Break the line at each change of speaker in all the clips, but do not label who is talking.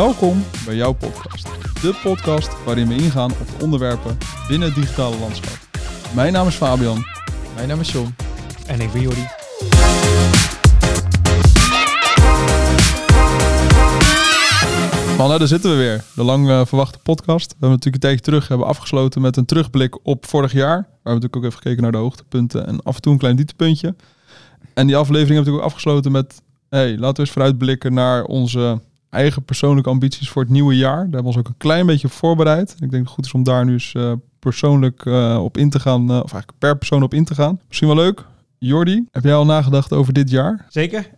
Welkom bij jouw podcast. De podcast waarin we ingaan op de onderwerpen binnen het digitale landschap. Mijn naam is Fabian.
Mijn naam is John.
En ik ben Jordi.
Mannen, daar zitten we weer. De lang eh, verwachte podcast. We hebben natuurlijk een tijdje terug hebben afgesloten met een terugblik op vorig jaar. Waar we natuurlijk ook even gekeken naar de hoogtepunten en af en toe een klein dieptepuntje. En die aflevering hebben we natuurlijk ook afgesloten met... Hey, laten we eens vooruitblikken naar onze eigen persoonlijke ambities voor het nieuwe jaar. Daar hebben we ons ook een klein beetje op voorbereid. Ik denk dat het goed is om daar nu eens uh, persoonlijk uh, op in te gaan. Uh, of eigenlijk per persoon op in te gaan. Misschien wel leuk. Jordi, heb jij al nagedacht over dit jaar?
Zeker.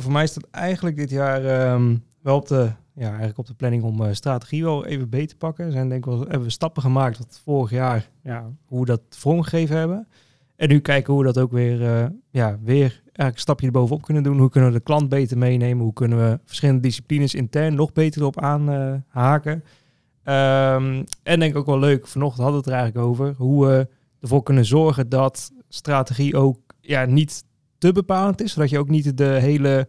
voor mij staat eigenlijk dit jaar um, wel op de ja, eigenlijk op de planning om strategie wel even beter te pakken. Zijn denk ik wel hebben we stappen gemaakt wat vorig jaar, ja, hoe we dat vormgegeven hebben. En nu kijken hoe we dat ook weer, ja, weer eigenlijk een stapje erbovenop kunnen doen. Hoe kunnen we de klant beter meenemen? Hoe kunnen we verschillende disciplines intern nog beter erop aanhaken? Um, en denk ik ook wel leuk, vanochtend hadden we het er eigenlijk over, hoe we ervoor kunnen zorgen dat strategie ook ja, niet te bepalend is. Zodat je ook niet de hele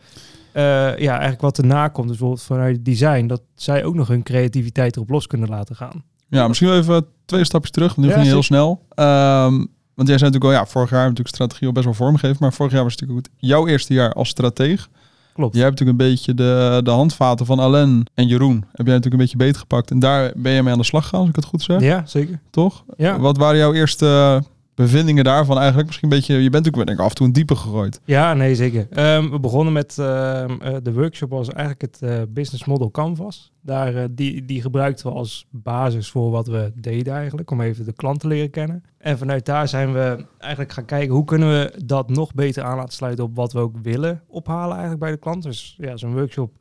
uh, ja, eigenlijk wat erna komt, dus bijvoorbeeld vanuit design, dat zij ook nog hun creativiteit erop los kunnen laten gaan.
Ja, misschien wel even twee stapjes terug, want nu ja, ging je heel snel. Um, want jij zei natuurlijk al, ja, vorig jaar natuurlijk strategie al best wel vormgegeven, maar vorig jaar was natuurlijk ook jouw eerste jaar als strateeg.
Klopt.
Jij hebt natuurlijk een beetje de, de handvaten van Alain en Jeroen. Heb jij natuurlijk een beetje beter gepakt. En daar ben je mee aan de slag gegaan, als ik het goed zeg.
Ja, zeker.
Toch?
Ja.
Wat waren jouw eerste bevindingen daarvan eigenlijk? Misschien een beetje, je bent ook denk ik, af en toe een diepe gegooid.
Ja, nee, zeker. Um, we begonnen met uh, de workshop was eigenlijk het uh, business model canvas. Daar, uh, die, die gebruikten we als basis voor wat we deden eigenlijk, om even de klant te leren kennen. En vanuit daar zijn we eigenlijk gaan kijken hoe kunnen we dat nog beter aan laten sluiten op wat we ook willen ophalen eigenlijk bij de klant. Dus ja, zo'n workshop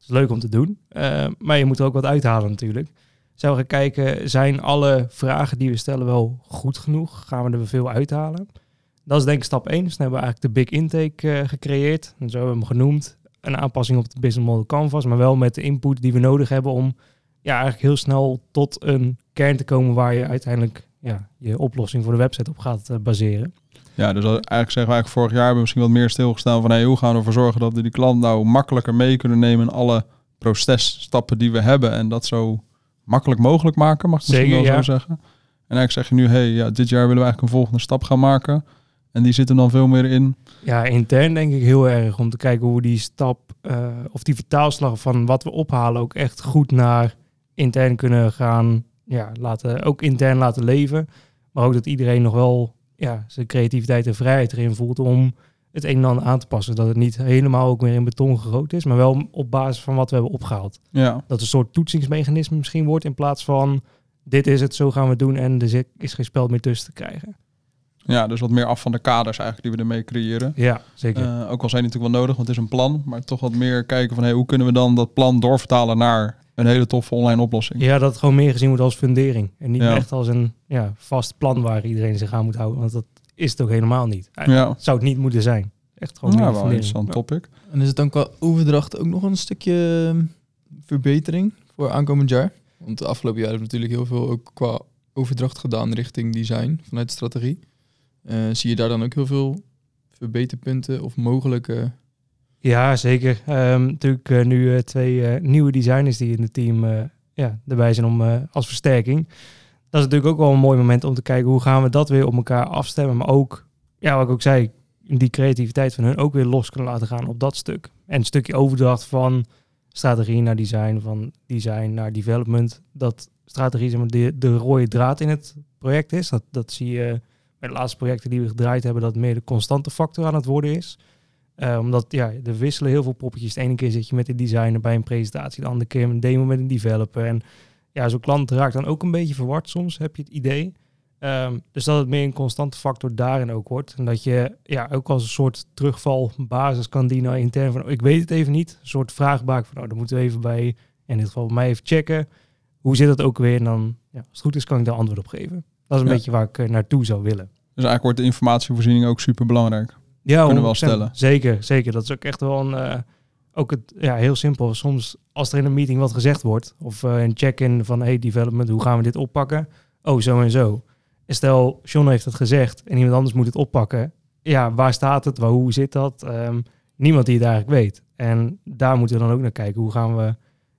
is leuk om te doen, ehm, maar je moet er ook wat uithalen natuurlijk zijn we gaan kijken, zijn alle vragen die we stellen wel goed genoeg? Gaan we er veel uithalen? Dat is denk ik stap 1. Dus dan hebben we eigenlijk de big intake uh, gecreëerd. En zo hebben we hem genoemd. Een aanpassing op het business model canvas, maar wel met de input die we nodig hebben om ja, eigenlijk heel snel tot een kern te komen waar je uiteindelijk ja, je oplossing voor de website op gaat uh, baseren.
Ja, dus eigenlijk zeggen we eigenlijk vorig jaar hebben we misschien wat meer stilgestaan van hey, hoe gaan we ervoor zorgen dat we die klant nou makkelijker mee kunnen nemen in alle processtappen die we hebben en dat zo makkelijk mogelijk maken, mag ik misschien
Zeker,
wel
ja.
zo zeggen. En eigenlijk zeg je nu, hey, ja, dit jaar willen we eigenlijk een volgende stap gaan maken. En die zitten dan veel meer in.
Ja, intern denk ik heel erg om te kijken hoe die stap uh, of die vertaalslag van wat we ophalen ook echt goed naar intern kunnen gaan. Ja, laten, ook intern laten leven. Maar ook dat iedereen nog wel ja, zijn creativiteit en vrijheid erin voelt om het een en ander aan te passen. Dat het niet helemaal ook meer in beton gegoten is, maar wel op basis van wat we hebben opgehaald.
Ja.
Dat het een soort toetsingsmechanisme misschien wordt in plaats van dit is het, zo gaan we het doen en er is geen spel meer tussen te krijgen.
Ja, dus wat meer af van de kaders eigenlijk die we ermee creëren.
Ja, zeker.
Uh, ook al zijn die natuurlijk wel nodig, want het is een plan, maar toch wat meer kijken van hey, hoe kunnen we dan dat plan doorvertalen naar een hele toffe online oplossing.
Ja, dat het gewoon meer gezien wordt als fundering en niet ja. echt als een ja, vast plan waar iedereen zich aan moet houden, want dat is het ook helemaal niet.
Ja.
Zou het niet moeten zijn. Echt gewoon
ja, wel een interessant topic.
En is het dan qua overdracht ook nog een stukje ehm, verbetering voor aankomend jaar? Want de afgelopen jaar hebben we natuurlijk heel veel ook qua overdracht gedaan richting design vanuit de strategie. Uh, zie je daar dan ook heel veel verbeterpunten of mogelijke...
Ja, zeker. Um, natuurlijk uh, nu uh, twee uh, nieuwe designers die in het team ja, erbij zijn om als versterking. Dat is natuurlijk ook wel een mooi moment om te kijken hoe gaan we dat weer op elkaar afstemmen. Maar ook, ja, wat ik ook zei, die creativiteit van hun ook weer los kunnen laten gaan op dat stuk. En een stukje overdracht van strategie naar design, van design naar development. Dat strategie zeg maar, de, de rode draad in het project is. Dat, dat zie je bij de laatste projecten die we gedraaid hebben, dat meer de constante factor aan het worden is. Uh, omdat ja, er wisselen heel veel poppetjes. De ene keer zit je met de designer bij een presentatie, de andere keer een demo met een developer. En ja, zo'n klant raakt dan ook een beetje verward soms, heb je het idee. Um, dus dat het meer een constante factor daarin ook wordt. En dat je ja, ook als een soort terugvalbasis kan dienen intern van, oh, ik weet het even niet. Een soort vraagbaak van, oh, dan moeten we even bij, in dit geval bij mij even checken. Hoe zit het ook weer? En dan, ja, als het goed is, kan ik daar antwoord op geven. Dat is een
Ja.
beetje waar ik uh, naartoe zou willen.
Dus eigenlijk wordt de informatievoorziening ook super belangrijk.
Ja,
Kunnen we wel
100%.
stellen.
Zeker, zeker. Dat is ook echt wel een, eh, ook het, ja, heel simpel. Soms als er in een meeting wat gezegd wordt, of eh, een check-in van, hey, development, hoe gaan we dit oppakken? Oh, zo en zo. En stel, John heeft het gezegd en iemand anders moet het oppakken. Ja, waar staat het? Waar, hoe zit dat? Ehm, niemand die het eigenlijk weet. En daar moeten we dan ook naar kijken. Hoe gaan we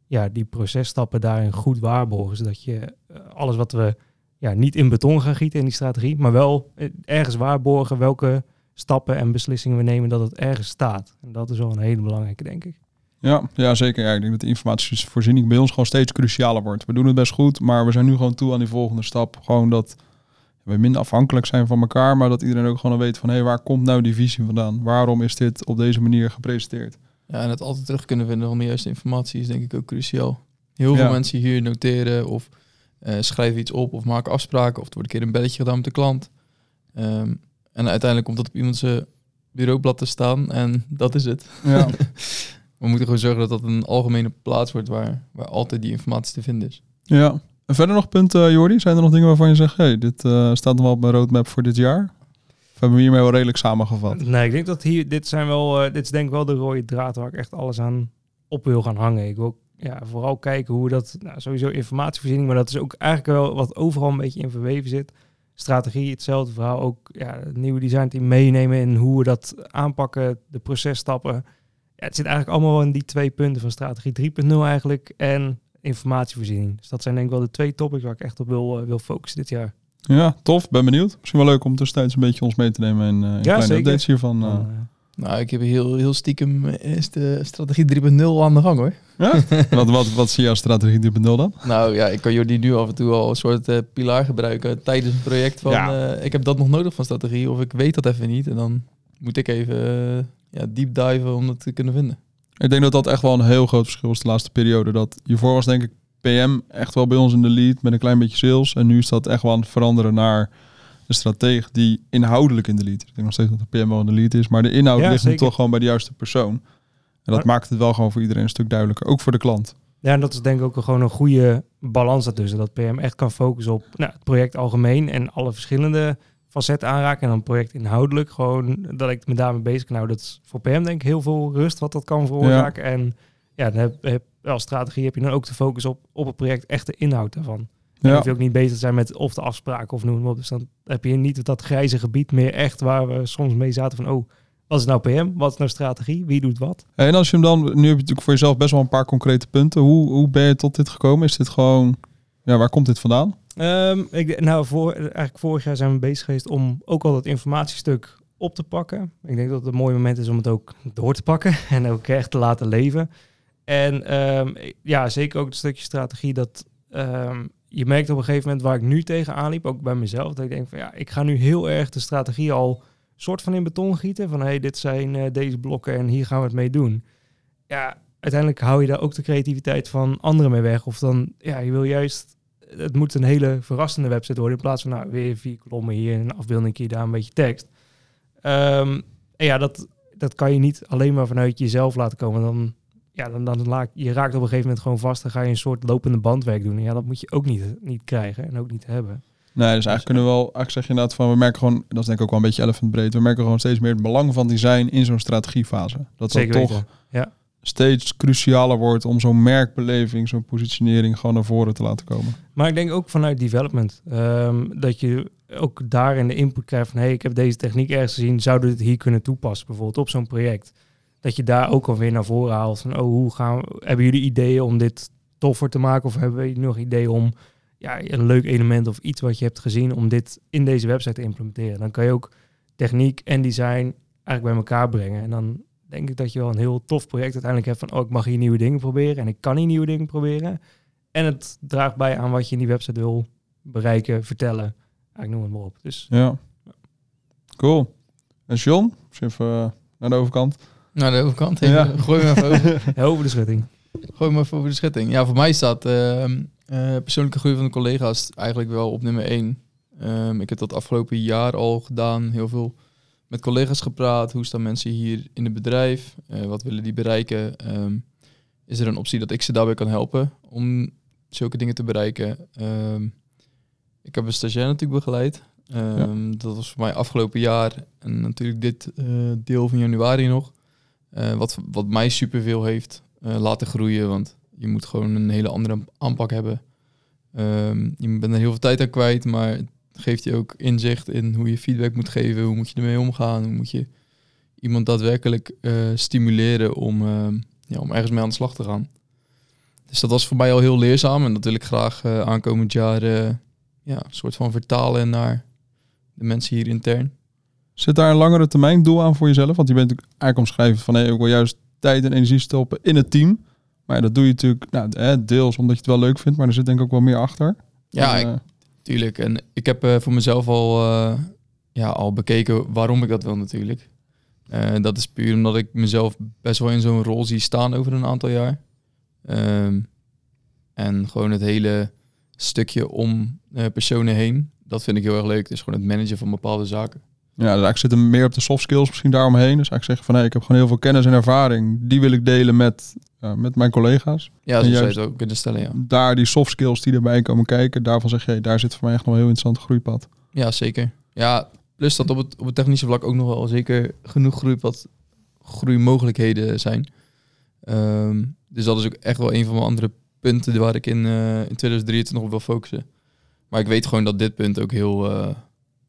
ja, die processtappen daarin goed waarborgen. Zodat je eh, alles wat we ja, niet in beton gaan gieten in die strategie, maar wel eh, ergens waarborgen welke stappen en beslissingen we nemen dat het ergens staat. En dat is wel een hele belangrijke, denk ik.
Ja, ja zeker. Ja, ik denk dat de informatievoorziening bij ons gewoon steeds crucialer wordt. We doen het best goed, maar we zijn nu gewoon toe aan die volgende stap. Gewoon dat we minder afhankelijk zijn van elkaar, maar dat iedereen ook gewoon weet van hé, hey, waar komt nou die visie vandaan? Waarom is dit op deze manier gepresenteerd?
Ja, en het altijd terug kunnen vinden van de juiste informatie is denk ik ook cruciaal. Heel
Ja.
veel mensen hier noteren of eh, schrijven iets op of maken afspraken of er wordt een keer een belletje gedaan met de klant. Ehm, en uiteindelijk komt dat op iemand zijn bureaublad te staan en dat is het.
Ja,
We moeten gewoon zorgen dat dat een algemene plaats wordt waar, waar altijd die informatie te vinden is.
ja. En verder nog punten, Jordi? Zijn er nog dingen waarvan je zegt, hey, dit eh, staat nog wel op mijn roadmap voor dit jaar? Of hebben we hiermee wel redelijk samengevat?
Nee, ik denk dat hier, dit zijn wel, eh, dit is denk ik wel de rode draad waar ik echt alles aan op wil gaan hangen. Ik wil ja, vooral kijken hoe we dat, nou, sowieso informatievoorziening, maar dat is ook eigenlijk wel wat overal een beetje in verweven zit. Strategie, hetzelfde verhaal, ook ja, het nieuwe designteam meenemen in hoe we dat aanpakken, de processtappen. Ja, het zit eigenlijk allemaal wel in die twee punten van strategie 3.0 eigenlijk en informatievoorziening. Dus dat zijn denk ik wel de twee topics waar ik echt op wil, eh, wil focussen dit jaar.
Ja, tof. Ben benieuwd. Misschien wel leuk om tussentijds een beetje ons mee te nemen in, eh, in kleine
zeker.
updates hiervan.
Dan, eh,
Nou, ik heb heel, heel stiekem eh, is de strategie 3.0 aan de gang hoor.
Ja? wat, wat, wat zie je als strategie 3.0 dan?
Nou ja, ik kan jullie nu af en toe al een soort eh, pilaar gebruiken tijdens een project van
Ja.
eh, ik heb dat nog nodig van strategie of ik weet dat even niet en dan moet ik even eh, ja, deep diven om dat te kunnen vinden.
Ik denk dat dat echt wel een heel groot verschil is de laatste periode. Dat hiervoor was denk ik PM echt wel bij ons in de lead met een klein beetje sales. En nu is dat echt wel aan het veranderen naar een strateeg die inhoudelijk in de lead is. Ik denk nog steeds dat de PM wel in de lead is, maar de inhoud
Ja,
ligt nu toch gewoon bij de juiste persoon. En dat
Maar-
maakt het wel gewoon voor iedereen een stuk duidelijker. Ook voor de klant.
Ja, en dat is denk ik ook gewoon een goede balans daartussen. Dat PM echt kan focussen op nou, het project algemeen en alle verschillende facetten aanraken. En dan project inhoudelijk gewoon dat ik me daarmee bezig kan houden. Dat is voor PM denk ik heel veel rust wat dat kan veroorzaken. En ja, dan heb, heb, als strategie heb je dan ook de focus op, op het project, echt de inhoud daarvan. Dan
Ja,
hoef je ook niet bezig zijn met of de afspraken of noem maar op. Dus dan heb je niet dat grijze gebied meer echt waar we soms mee zaten van... oh, wat is nou PM? Wat is nou strategie? Wie doet wat?
en als je hem dan, nu heb je natuurlijk voor jezelf best wel een paar concrete punten. Hoe, hoe ben je tot dit gekomen? Is dit gewoon, ja, waar komt dit vandaan?
Ehm, ik, nou, voor, eigenlijk vorig jaar zijn we bezig geweest om ook al dat informatiestuk op te pakken. Ik denk dat het een mooi moment is om het ook door te pakken en ook echt te laten leven. En ehm, ja, zeker ook het stukje strategie dat ehm, je merkt op een gegeven moment waar ik nu tegenaan liep, ook bij mezelf, dat ik denk van ja, ik ga nu heel erg de strategie al soort van in beton gieten. Van hey, dit zijn eh, deze blokken en hier gaan we het mee doen. Ja, uiteindelijk hou je daar ook de creativiteit van anderen mee weg. Of dan, ja, je wil juist het moet een hele verrassende website worden. In plaats van nou, weer vier kolommen hier, een afbeelding hier, daar een beetje tekst. Ehm, ja, dat, dat kan je niet alleen maar vanuit jezelf laten komen. Dan, ja, dan, dan laat, je raakt op een gegeven moment gewoon vast. Dan ga je een soort lopende bandwerk doen. En ja, dat moet je ook niet, niet krijgen en ook niet hebben.
Nee, dus eigenlijk kunnen we wel, eigenlijk zeg je inderdaad van, we merken gewoon, dat is denk ik ook wel een beetje elephant breed, we merken gewoon steeds meer het belang van design in zo'n strategiefase. Dat dat toch
weten. Ja.
steeds crucialer wordt om zo'n merkbeleving, zo'n positionering gewoon naar voren te laten komen.
Maar ik denk ook vanuit development. ehm, dat je ook daarin de input krijgt van... hey, ik heb deze techniek ergens gezien. Zouden we dit hier kunnen toepassen? Bijvoorbeeld op zo'n project. Dat je daar ook alweer naar voren haalt. Van, oh, hoe gaan we, hebben jullie ideeën om dit toffer te maken? Of hebben we nog ideeën om ja, een leuk element of iets wat je hebt gezien... om dit in deze website te implementeren? Dan kan je ook techniek en design eigenlijk bij elkaar brengen. En dan denk ik dat je wel een heel tof project uiteindelijk hebt... van, oh, ik mag hier nieuwe dingen proberen... en ik kan hier nieuwe dingen proberen... En het draagt bij aan wat je in die website wil bereiken, vertellen. Ik noem het maar op. Dus
Ja. Cool. En John, even eh, naar de overkant.
Naar de overkant.
Ja.
Gooi me even over.
over de schutting.
Gooi me even over de schutting. Ja, voor mij staat ehm, eh, persoonlijke groei van de collega's eigenlijk wel op nummer één. Ehm, ik heb dat afgelopen jaar al gedaan. Heel veel met collega's gepraat. Hoe staan mensen hier in het bedrijf? Eh, wat willen die bereiken? Ehm, is er een optie dat ik ze daarbij kan helpen om zulke dingen te bereiken? Ehm, ik heb een stagiair natuurlijk begeleid. Ehm, Dat was voor mij afgelopen jaar en natuurlijk dit eh, deel van januari nog. Eh, wat, wat mij superveel heeft eh, laten groeien. Want je moet gewoon een hele andere aanpak hebben. Ehm, je bent er heel veel tijd aan kwijt, maar het geeft je ook inzicht in hoe je feedback moet geven. Hoe moet je ermee omgaan? Hoe moet je iemand daadwerkelijk eh, stimuleren om, ehm, ja, om ergens mee aan de slag te gaan? dus dat was voor mij al heel leerzaam. En dat wil ik graag aankomend jaar ja, een soort van vertalen naar de mensen hier intern.
Zit daar een langere termijn doel aan voor jezelf? Want je bent natuurlijk eigenlijk omschrijven van hey, ik wil juist tijd en energie stoppen in het team. Maar ja, dat doe je natuurlijk nou, deels omdat je het wel leuk vindt, maar er zit denk ik ook wel meer achter.
Ja,
En,
ik,
eh,
tuurlijk. En ik heb eh, voor mezelf al, eh, ja, al bekeken waarom ik dat wil natuurlijk. Dat is puur omdat ik mezelf best wel in zo'n rol zie staan over een aantal jaar. Ehm, en gewoon het hele stukje om personen heen, dat vind ik heel erg leuk. Dus gewoon het managen van bepaalde zaken.
Ja, dus eigenlijk zit er meer op de soft skills misschien daaromheen. Dus eigenlijk zeggen van hey, ik heb gewoon heel veel kennis en ervaring. Die wil ik delen met, met mijn collega's.
Ja, zo zou je het ook kunnen stellen, ja.
Daar die soft skills die erbij komen kijken, daarvan zeg je, hey, daar zit voor mij echt nog een heel interessant groeipad.
Ja, zeker. Ja, plus dat op het, op het technische vlak ook nog wel zeker genoeg groeipad, groeimogelijkheden zijn. Ehm, dus dat is ook echt wel een van mijn andere punten waar ik in, eh, in 2023 op wil focussen. Maar ik weet gewoon dat dit punt ook heel, eh,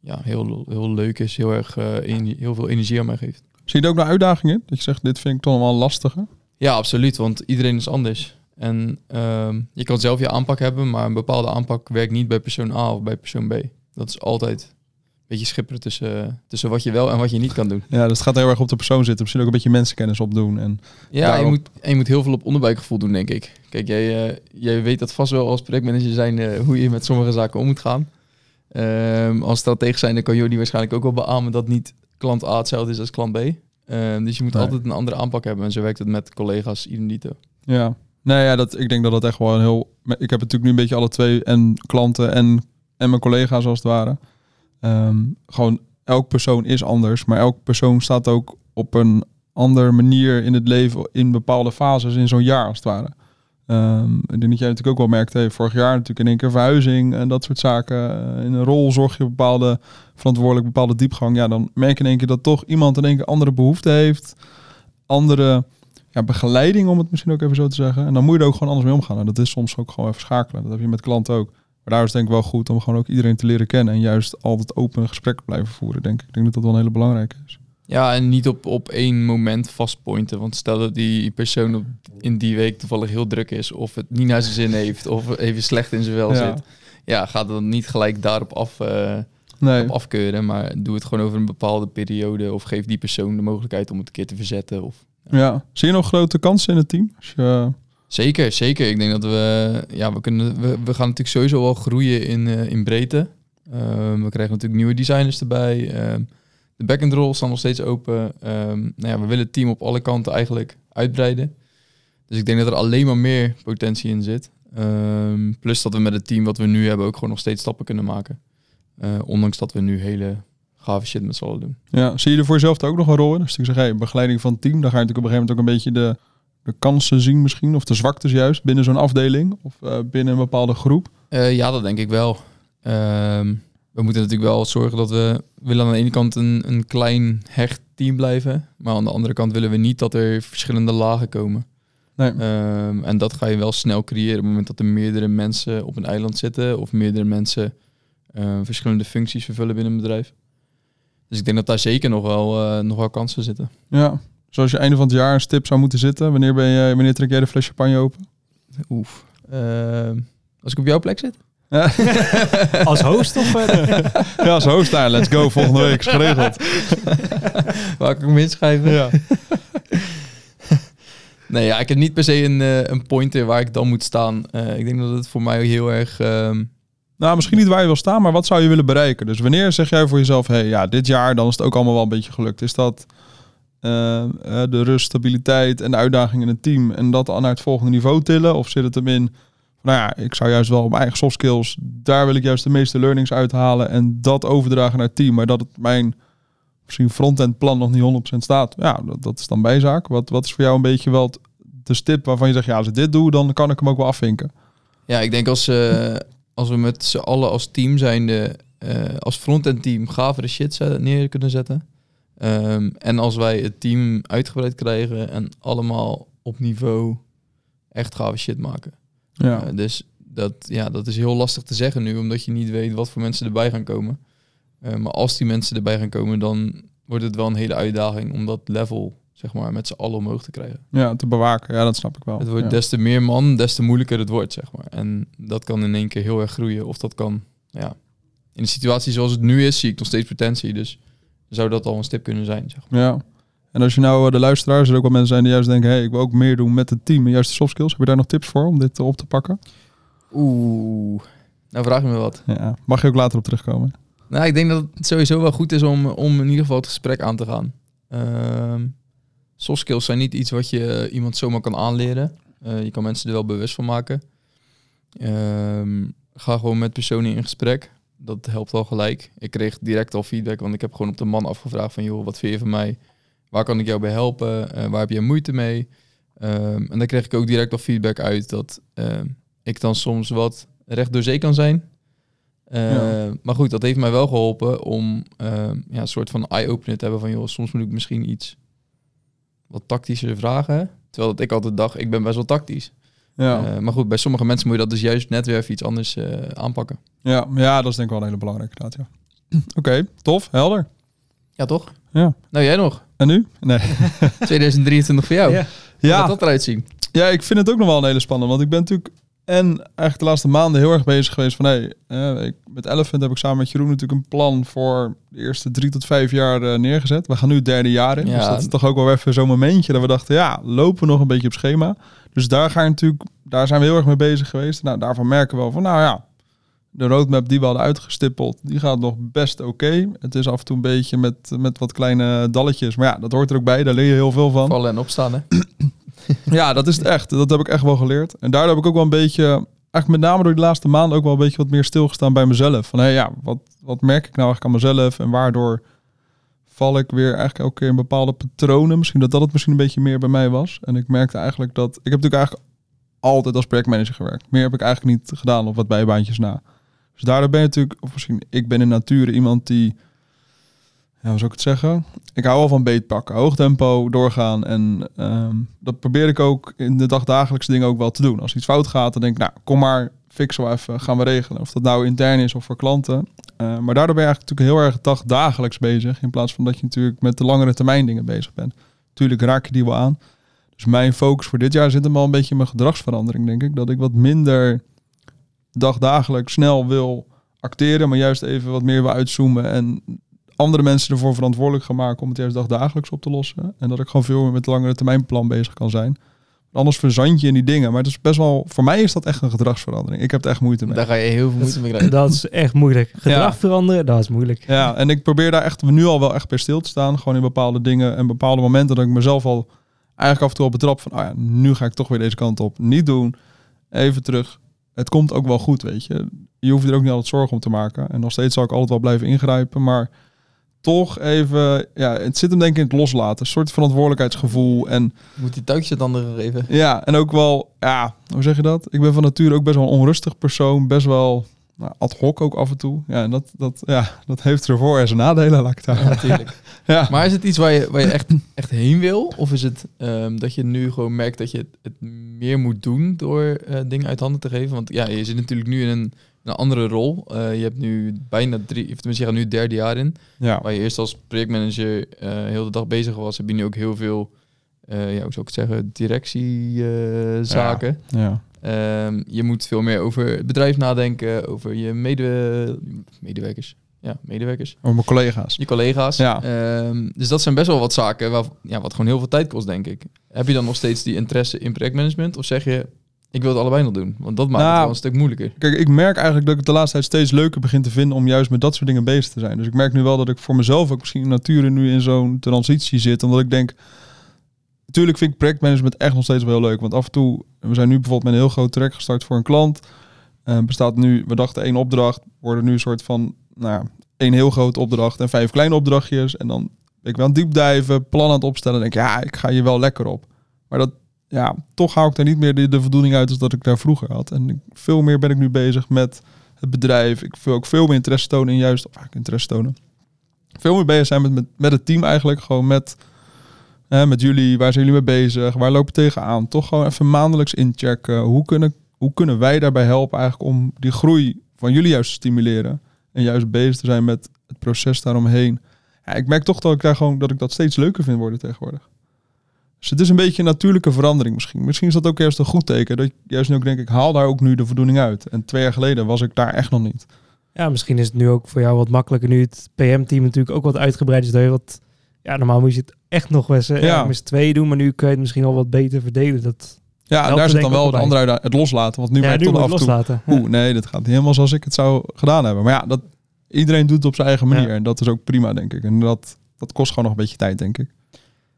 ja, heel, heel leuk is, heel, erg, eh, ener- heel veel energie aan mij geeft.
Zie je er ook een uitdaging in? Dat je zegt, dit vind ik toch wel lastiger.
Ja, absoluut, want iedereen is anders. En ehm, je kan zelf je aanpak hebben, maar een bepaalde aanpak werkt niet bij persoon A of bij persoon B. Dat is altijd een beetje schipperen tussen, tussen wat je wel en wat je niet kan doen.
Ja, dus het gaat heel erg op de persoon zitten. Misschien ook een beetje mensenkennis opdoen. En
Ja, je moet, en je moet heel veel op onderbuikgevoel doen, denk ik. Kijk, jij, eh, jij weet dat vast wel als projectmanager zijn eh, hoe je met sommige zaken om moet gaan. Ehm, als strateeg zijn, dan kan Jordi waarschijnlijk ook wel beamen dat niet klant A hetzelfde is als klant B. Ehm, dus je moet
Nee.
altijd een andere aanpak hebben. En zo werkt het met collega's idem.
Ja. Nee, ja, dat, ik denk dat dat echt wel een heel... Ik heb natuurlijk nu een beetje alle twee, en klanten en, en mijn collega's als het ware. Ehm, gewoon, elk persoon is anders, maar elk persoon staat ook op een andere manier in het leven, in bepaalde fases in zo'n jaar als het ware. Ehm, ik denk dat jij natuurlijk ook wel merkt, hey, vorig jaar natuurlijk in één keer verhuizing en dat soort zaken. Eh, in een rol zorg je bepaalde verantwoordelijk, bepaalde diepgang. Ja, dan merk je in één keer dat toch iemand in één keer andere behoeften heeft, andere ja, begeleiding, om het misschien ook even zo te zeggen. En dan moet je er ook gewoon anders mee omgaan. En dat is soms ook gewoon even schakelen. Dat heb je met klanten ook. Maar daar is denk ik wel goed om gewoon ook iedereen te leren kennen. En juist altijd open gesprekken blijven voeren, denk ik. Ik denk dat dat wel een hele belangrijke is.
Ja, en niet op, op één moment vastpointen. Want stel dat die persoon op, in die week toevallig heel druk is, of het niet naar zijn zin heeft, of even slecht in zijn wel
Ja.
zit. Ja, ga dan niet gelijk daarop af, eh,
Nee,
op afkeuren, maar doe het gewoon over een bepaalde periode. Of geef die persoon de mogelijkheid om het een keer te verzetten. Of...
ja. Zie je nog grote kansen in het team? Als je,
Zeker, zeker. Ik denk dat we, ja, we kunnen, we, we gaan natuurlijk sowieso wel groeien in, eh, in breedte. Ehm, we krijgen natuurlijk nieuwe designers erbij. De back-end roles staan nog steeds open. Ehm, nou ja, we willen het team op alle kanten eigenlijk uitbreiden. Dus ik denk dat er alleen maar meer potentie in zit. Ehm, plus dat we met het team wat we nu hebben ook gewoon nog steeds stappen kunnen maken. Eh, ondanks dat we nu hele gave shit met z'n allen doen.
ja, zie je er voor jezelf ook nog een rol in? Dus ik zeg, hey, begeleiding van het team. Dan ga je natuurlijk op een gegeven moment ook een beetje de, de kansen zien misschien. Of de zwaktes juist binnen zo'n afdeling. Of eh, binnen een bepaalde groep.
Eh, ja, dat denk ik wel. Ehm, we moeten natuurlijk wel zorgen dat we willen aan de ene kant een, een klein hecht team blijven. Maar aan de andere kant willen we niet dat er verschillende lagen komen.
Nee.
Ehm, en dat ga je wel snel creëren op het moment dat er meerdere mensen op een eiland zitten. Of meerdere mensen eh, verschillende functies vervullen binnen een bedrijf. Dus ik denk dat daar zeker nog wel, eh, nog wel kansen zitten.
Ja. Zoals je einde van het jaar een stip zou moeten zitten. Wanneer, ben je, wanneer trek jij de fles champagne open?
Oef. Ehm, als ik op jouw plek zit?
Als host of... eh,
Ja, als host daar. Let's go. Volgende week is geregeld.
Waar kan ik hem inschrijven?
Ja.
Nee, ja, ik heb niet per se een, eh, een pointer waar ik dan moet staan. Eh, ik denk dat het voor mij heel erg... ehm,
Nou, misschien niet waar je wil staan, maar wat zou je willen bereiken? Dus wanneer zeg jij voor jezelf, hey, ja, dit jaar dan is het ook allemaal wel een beetje gelukt. Is dat eh, eh, de rust, stabiliteit en de uitdaging in het team en dat dan naar het volgende niveau tillen? Of zit het hem in, nou ja, ik zou juist wel op mijn eigen soft skills, daar wil ik juist de meeste learnings uithalen en dat overdragen naar het team, maar dat het mijn misschien front-end plan nog niet 100% staat. Ja, dat, dat is dan bijzaak. Wat, wat is voor jou een beetje wel de stip waarvan je zegt, ja, als ik dit doe, dan kan ik hem ook wel afvinken.
ja, ik denk als, eh, als we met z'n allen als team zijnde... eh als front-end team gavere shit neer kunnen zetten. Ehm, en als wij het team uitgebreid krijgen en allemaal op niveau echt gave shit maken.
Ja.
Eh, dus dat, ja, dat is heel lastig te zeggen nu, omdat je niet weet wat voor mensen erbij gaan komen. Eh, maar als die mensen erbij gaan komen, dan wordt het wel een hele uitdaging om dat level zeg maar, met z'n allen omhoog te krijgen.
Ja, te bewaken. Ja, dat snap ik wel.
Het wordt
ja.
des te meer man, des te moeilijker het wordt, zeg maar. En dat kan in één keer heel erg groeien. Of dat kan, ja. In de situatie zoals het nu is, zie ik nog steeds potentie. Dus zou dat al een stip kunnen zijn, zeg maar.
Ja. En als je nou eh, de luisteraars, er ook wel mensen zijn die juist denken, hey, ik wil ook meer doen met het team en juist de soft skills. Heb je daar nog tips voor om dit eh, op te pakken?
Oeh, nou vraag je me wat.
Ja. Mag je ook later op terugkomen?
Nou, ik denk dat het sowieso wel goed is om, om in ieder geval het gesprek aan te gaan. Ehm soft skills zijn niet iets wat je eh, iemand zomaar kan aanleren. Je kan mensen er wel bewust van maken. Ehm, ga gewoon met personen in gesprek. Dat helpt al gelijk. Ik kreeg direct al feedback, want ik heb gewoon op de man afgevraagd van... joh, wat vind je van mij? Waar kan ik jou bij helpen? Eh, waar heb je moeite mee? Ehm, en daar kreeg ik ook direct al feedback uit dat ehm, ik dan soms wat recht door zee kan zijn. Eh,
Ja.
Maar goed, dat heeft mij wel geholpen om ehm, ja, een soort van eye-opener te hebben van... joh, soms moet ik misschien iets wat tactischer vragen. Terwijl dat ik altijd dacht, ik ben best wel tactisch.
Ja.
Eh, maar goed, bij sommige mensen moet je dat dus juist net weer even iets anders eh, aanpakken.
ja. ja, dat is denk ik wel een hele belangrijke inderdaad, ja. Oké, tof, helder.
Ja, toch?
Ja.
Nou, jij nog.
En nu? Nee.
2023 voor jou.
Ja.
Hoe
Ja.
gaat dat eruit zien?
Ja, ik vind het ook nog wel een hele spannende. Want ik ben natuurlijk en eigenlijk de laatste maanden heel erg bezig geweest van... Hey, eh, ik, met Elephant heb ik samen met Jeroen natuurlijk een plan voor de eerste drie tot vijf jaar eh, neergezet. We gaan nu het derde jaar in.
Ja.
Dus dat is toch ook wel even zo'n momentje dat we dachten... Ja, lopen we nog een beetje op schema. Dus daar, ga je natuurlijk, daar zijn we heel erg mee bezig geweest. Nou, daarvan merken we wel van, nou ja... De roadmap die we hadden uitgestippeld, die gaat nog best oké. Het is af en toe een beetje met, met wat kleine dalletjes. Maar ja, dat hoort er ook bij. Daar leer je heel veel van.
Vallen en opstaan, hè?
Ja, dat is het echt. Dat heb ik echt wel geleerd. En daardoor heb ik ook wel een beetje, eigenlijk met name door die laatste maanden ook wel een beetje wat meer stilgestaan bij mezelf. Van hé, ja, wat, wat merk ik nou eigenlijk aan mezelf en waardoor val ik weer eigenlijk elke keer in bepaalde patronen. Misschien dat dat het misschien een beetje meer bij mij was. En ik merkte eigenlijk dat, ik heb natuurlijk eigenlijk altijd als projectmanager gewerkt. Meer heb ik eigenlijk niet gedaan op wat bijbaantjes na. Dus daardoor ben je natuurlijk, of misschien, ik ben in nature iemand die, ja, hoe zou ik het zeggen? Ik hou wel van beetpakken, hoog tempo doorgaan. En ehm, dat probeer ik ook in de dagdagelijkse dingen ook wel te doen. Als iets fout gaat, dan denk ik, nou, kom maar, fixen we even, gaan we regelen. Of dat nou intern is of voor klanten. Eh, maar daardoor ben je eigenlijk natuurlijk heel erg dagdagelijks bezig. In plaats van dat je natuurlijk met de langere termijn dingen bezig bent. Tuurlijk raak je die wel aan. Dus mijn focus voor dit jaar zit hem al een beetje in mijn gedragsverandering, denk ik. Dat ik wat minder dagdagelijks snel wil acteren, maar juist even wat meer wil uitzoomen en andere mensen ervoor verantwoordelijk gaan maken om het juist dagdagelijks op te lossen. En dat ik gewoon veel meer met langere termijnplan bezig kan zijn. Anders verzand je in die dingen. Maar het is best wel, voor mij is dat echt een gedragsverandering. Ik heb er echt moeite mee.
Daar ga je heel veel moeite mee krijgen.
Dat is echt moeilijk. Gedrag
Ja.
veranderen, dat is moeilijk.
Ja, en ik probeer daar echt nu al wel echt bij stil te staan. Gewoon in bepaalde dingen en bepaalde momenten dat ik mezelf al eigenlijk af en toe op betrap van, oh ja, nu ga ik toch weer deze kant op. Niet doen. Even terug. Het komt ook wel goed, weet je. Je hoeft er ook niet altijd zorgen om te maken. En nog steeds zal ik altijd wel blijven ingrijpen, maar toch even, ja, het zit hem denk ik in het loslaten. Een soort verantwoordelijkheidsgevoel en
Moet die touwtjes het andere geven.
ja, en ook wel, ja, hoe zeg je dat? Ik ben van nature ook best wel een onrustig persoon. Best wel nou, ad hoc ook af en toe. Ja, en dat, dat, ja, dat heeft ervoor en zijn nadelen, laat ik het
Ja, natuurlijk.
Ja.
Maar is het iets waar je, waar je echt, echt heen wil? Of is het ehm, dat je nu gewoon merkt dat je het, meer moet doen door eh, dingen uit handen te geven? Want ja, je zit natuurlijk nu in een, een andere rol. Eh, je hebt nu bijna drie, of tenminste je gaat nu het derde jaar in.
Ja,
Waar je eerst als projectmanager eh heel de dag bezig was, heb je nu ook heel veel, ja, hoe zou ik het zeggen, directiezaken.
ja.
Ehm, je moet veel meer over het bedrijf nadenken, over je mede medewerkers. Ja, medewerkers.
Over mijn collega's.
Je collega's.
Ja.
Ehm, dus dat zijn best wel wat zaken waar, ja, wat gewoon heel veel tijd kost, denk ik. Heb je dan nog steeds die interesse in projectmanagement? Of zeg je, ik wil het allebei nog doen? Want dat maakt het
Nou,
wel een stuk moeilijker.
Kijk, ik merk eigenlijk dat ik het de laatste tijd steeds leuker begin te vinden om juist met dat soort dingen bezig te zijn. Dus ik merk nu wel dat ik voor mezelf ook misschien in nature nu in zo'n transitie zit. Omdat ik denk, natuurlijk vind ik projectmanagement echt nog steeds wel heel leuk. Want af en toe, we zijn nu bijvoorbeeld met een heel groot traject gestart voor een klant. Eh, bestaat nu, we dachten één opdracht, worden nu een soort van, nou één heel grote opdracht en vijf kleine opdrachtjes. En dan ben ik wel aan het diepdijven, plan aan het opstellen. En denk ik, ja, ik ga hier wel lekker op. Maar dat, ja, toch hou ik daar niet meer de, voldoening uit als dat ik daar vroeger had. En veel meer ben ik nu bezig met het bedrijf. Ik wil ook veel meer interesse tonen in juist, of eigenlijk interesse tonen. Veel meer bezig zijn met, met, met het team eigenlijk. Gewoon met, met jullie, waar zijn jullie mee bezig? Waar lopen tegenaan? Toch gewoon even maandelijks inchecken. Hoe kunnen, hoe kunnen wij daarbij helpen eigenlijk om die groei van jullie juist te stimuleren? En juist bezig te zijn met het proces daaromheen. Ja, ik merk toch dat ik daar gewoon dat ik dat steeds leuker vind worden tegenwoordig. Dus het is een beetje een natuurlijke verandering misschien. Misschien is dat ook juist een goed teken. Dat ik juist nu ook denk, ik haal daar ook nu de voldoening uit. En twee jaar geleden was ik daar echt nog niet.
Ja, misschien is het nu ook voor jou wat makkelijker. Nu het PM-team natuurlijk ook wat uitgebreid is. Dat je wat, ja, normaal moet je het echt nog wel eens eh,
Ja.
tweeën doen. Maar nu kun je het misschien al wat beter verdelen. Dat,
Ja, en daar zit dan wel
wel
andere uit, het loslaten. Want nu
ja,
toch
je
af en toe...
loslaten.
Oeh, nee, dat gaat niet helemaal zoals ik het zou gedaan hebben. Maar ja, dat, iedereen doet het op zijn eigen manier.
Ja.
En dat is ook prima, denk ik. En dat, dat kost gewoon nog een beetje tijd, denk ik.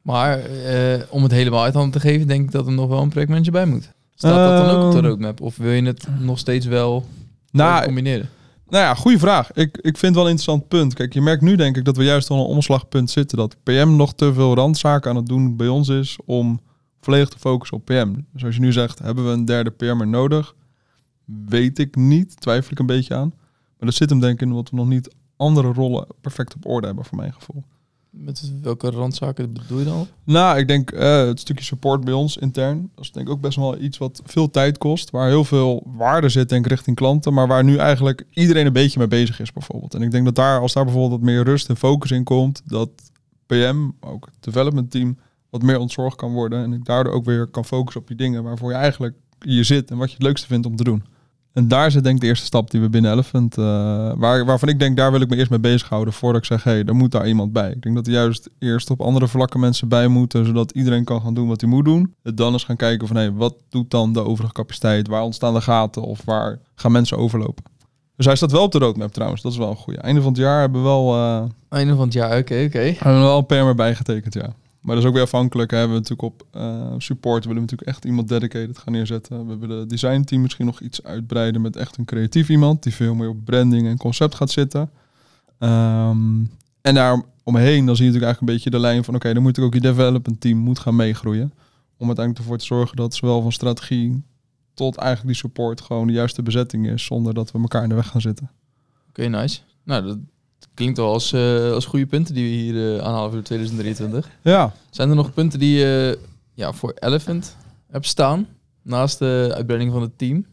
Maar eh, om het helemaal uit handen te geven, denk ik dat er nog wel een projectmanager bij moet. Staat dat dan ook op de
Ehm.
roadmap? Of wil je het nog steeds wel
Nou,
combineren?
Nou ja, goede vraag. Ik, ik vind het wel een interessant punt. Kijk, je merkt nu denk ik dat we juist al een omslagpunt zitten. Dat PM nog te veel randzaken aan het doen bij ons is om volledig te focussen op PM. Dus als je nu zegt, hebben we een derde PM'er nodig? Weet ik niet. Twijfel ik een beetje aan. Maar dat zit hem denk ik in dat we nog niet andere rollen perfect op orde hebben voor mijn gevoel.
Met welke randzaken bedoel je dan?
Nou, ik denk eh, het stukje support bij ons intern. Dat is denk ik ook best wel iets wat veel tijd kost. Waar heel veel waarde zit denk ik richting klanten. Maar waar nu eigenlijk iedereen een beetje mee bezig is bijvoorbeeld. En ik denk dat daar, als daar bijvoorbeeld wat meer rust en focus in komt. Dat PM, ook het development team, wat meer ontzorgd kan worden. En ik daardoor ook weer kan focussen op die dingen waarvoor je eigenlijk hier zit. En wat je het leukste vindt om te doen. En daar zit denk ik de eerste stap die we binnen Elephant, eh, waar, waarvan ik denk, daar wil ik me eerst mee bezighouden voordat ik zeg, hé, hey, er moet daar iemand bij. Ik denk dat er juist eerst op andere vlakken mensen bij moeten, zodat iedereen kan gaan doen wat hij moet doen. En dan eens gaan kijken van, hé, hey, wat doet dan de overige capaciteit? Waar ontstaan de gaten of waar gaan mensen overlopen? Dus hij staat wel op de roadmap trouwens, dat is wel een goede. Einde van het jaar hebben we wel, eh,
Einde van het jaar, oké, oké.
hebben we wel een PMR bijgetekend, ja. Maar dat is ook weer afhankelijk. Hè. We natuurlijk op eh, support willen we natuurlijk echt iemand dedicated gaan neerzetten. We willen het designteam misschien nog iets uitbreiden met echt een creatief iemand die veel meer op branding en concept gaat zitten. Ehm, en daar omheen dan zie je natuurlijk eigenlijk een beetje de lijn van oké, dan moet ook je development team moet gaan meegroeien. Om uiteindelijk ervoor te zorgen dat zowel van strategie tot eigenlijk die support gewoon de juiste bezetting is, zonder dat we elkaar in de weg gaan zitten.
Oké, nice. Nou, dat klinkt wel als, eh, als goede punten die we hier aanhalen voor 2023.
Ja,
Zijn er nog punten die je ja, voor Elephant hebt staan? Naast de uitbreiding van het team?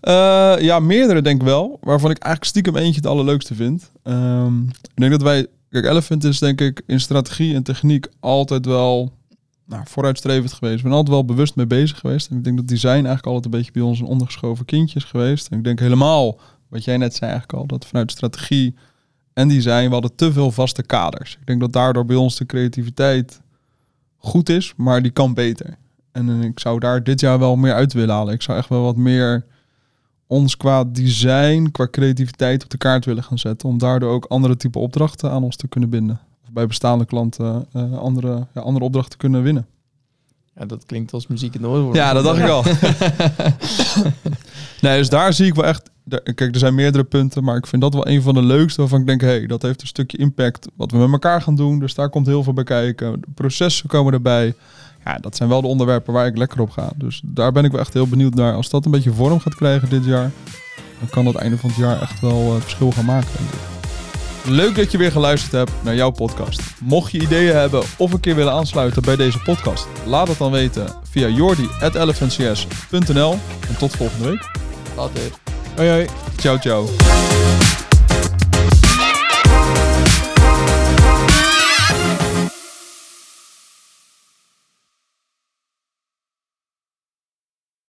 Eh, ja, meerdere denk ik wel. Waarvan ik eigenlijk stiekem eentje het allerleukste vind. Ehm, ik denk dat wij... Kijk, Elephant is denk ik in strategie en techniek altijd wel nou, vooruitstrevend geweest. We zijn altijd wel bewust mee bezig geweest. En ik denk dat design eigenlijk altijd een beetje bij ons een ondergeschoven kindje is geweest. En ik denk helemaal, wat jij net zei eigenlijk al, dat vanuit strategie en design, we hadden te veel vaste kaders. Ik denk dat daardoor bij ons de creativiteit goed is, maar die kan beter. En ik zou daar dit jaar wel meer uit willen halen. Ik zou echt wel wat meer ons qua design, qua creativiteit op de kaart willen gaan zetten. Om daardoor ook andere type opdrachten aan ons te kunnen binden. Of bij bestaande klanten eh, andere, ja, andere opdrachten te kunnen winnen.
Ja, dat klinkt als muziek in de oren.
Ja, dat dacht ik al. nee, dus daar zie ik wel echt... Kijk, er zijn meerdere punten, maar ik vind dat wel een van de leukste waarvan ik denk, hé, hey, dat heeft een stukje impact wat we met elkaar gaan doen. Dus daar komt heel veel bij kijken. De processen komen erbij. Ja, dat zijn wel de onderwerpen waar ik lekker op ga. Dus daar ben ik wel echt heel benieuwd naar. Als dat een beetje vorm gaat krijgen dit jaar, dan kan dat einde van het jaar echt wel eh, verschil gaan maken, denk ik. Leuk dat je weer geluisterd hebt naar jouw podcast. Mocht je ideeën hebben of een keer willen aansluiten bij deze podcast, laat het dan weten via jordi.elephantcs.nl. En tot volgende week.
Later.
Hoi hoi.
Ciao, ciao.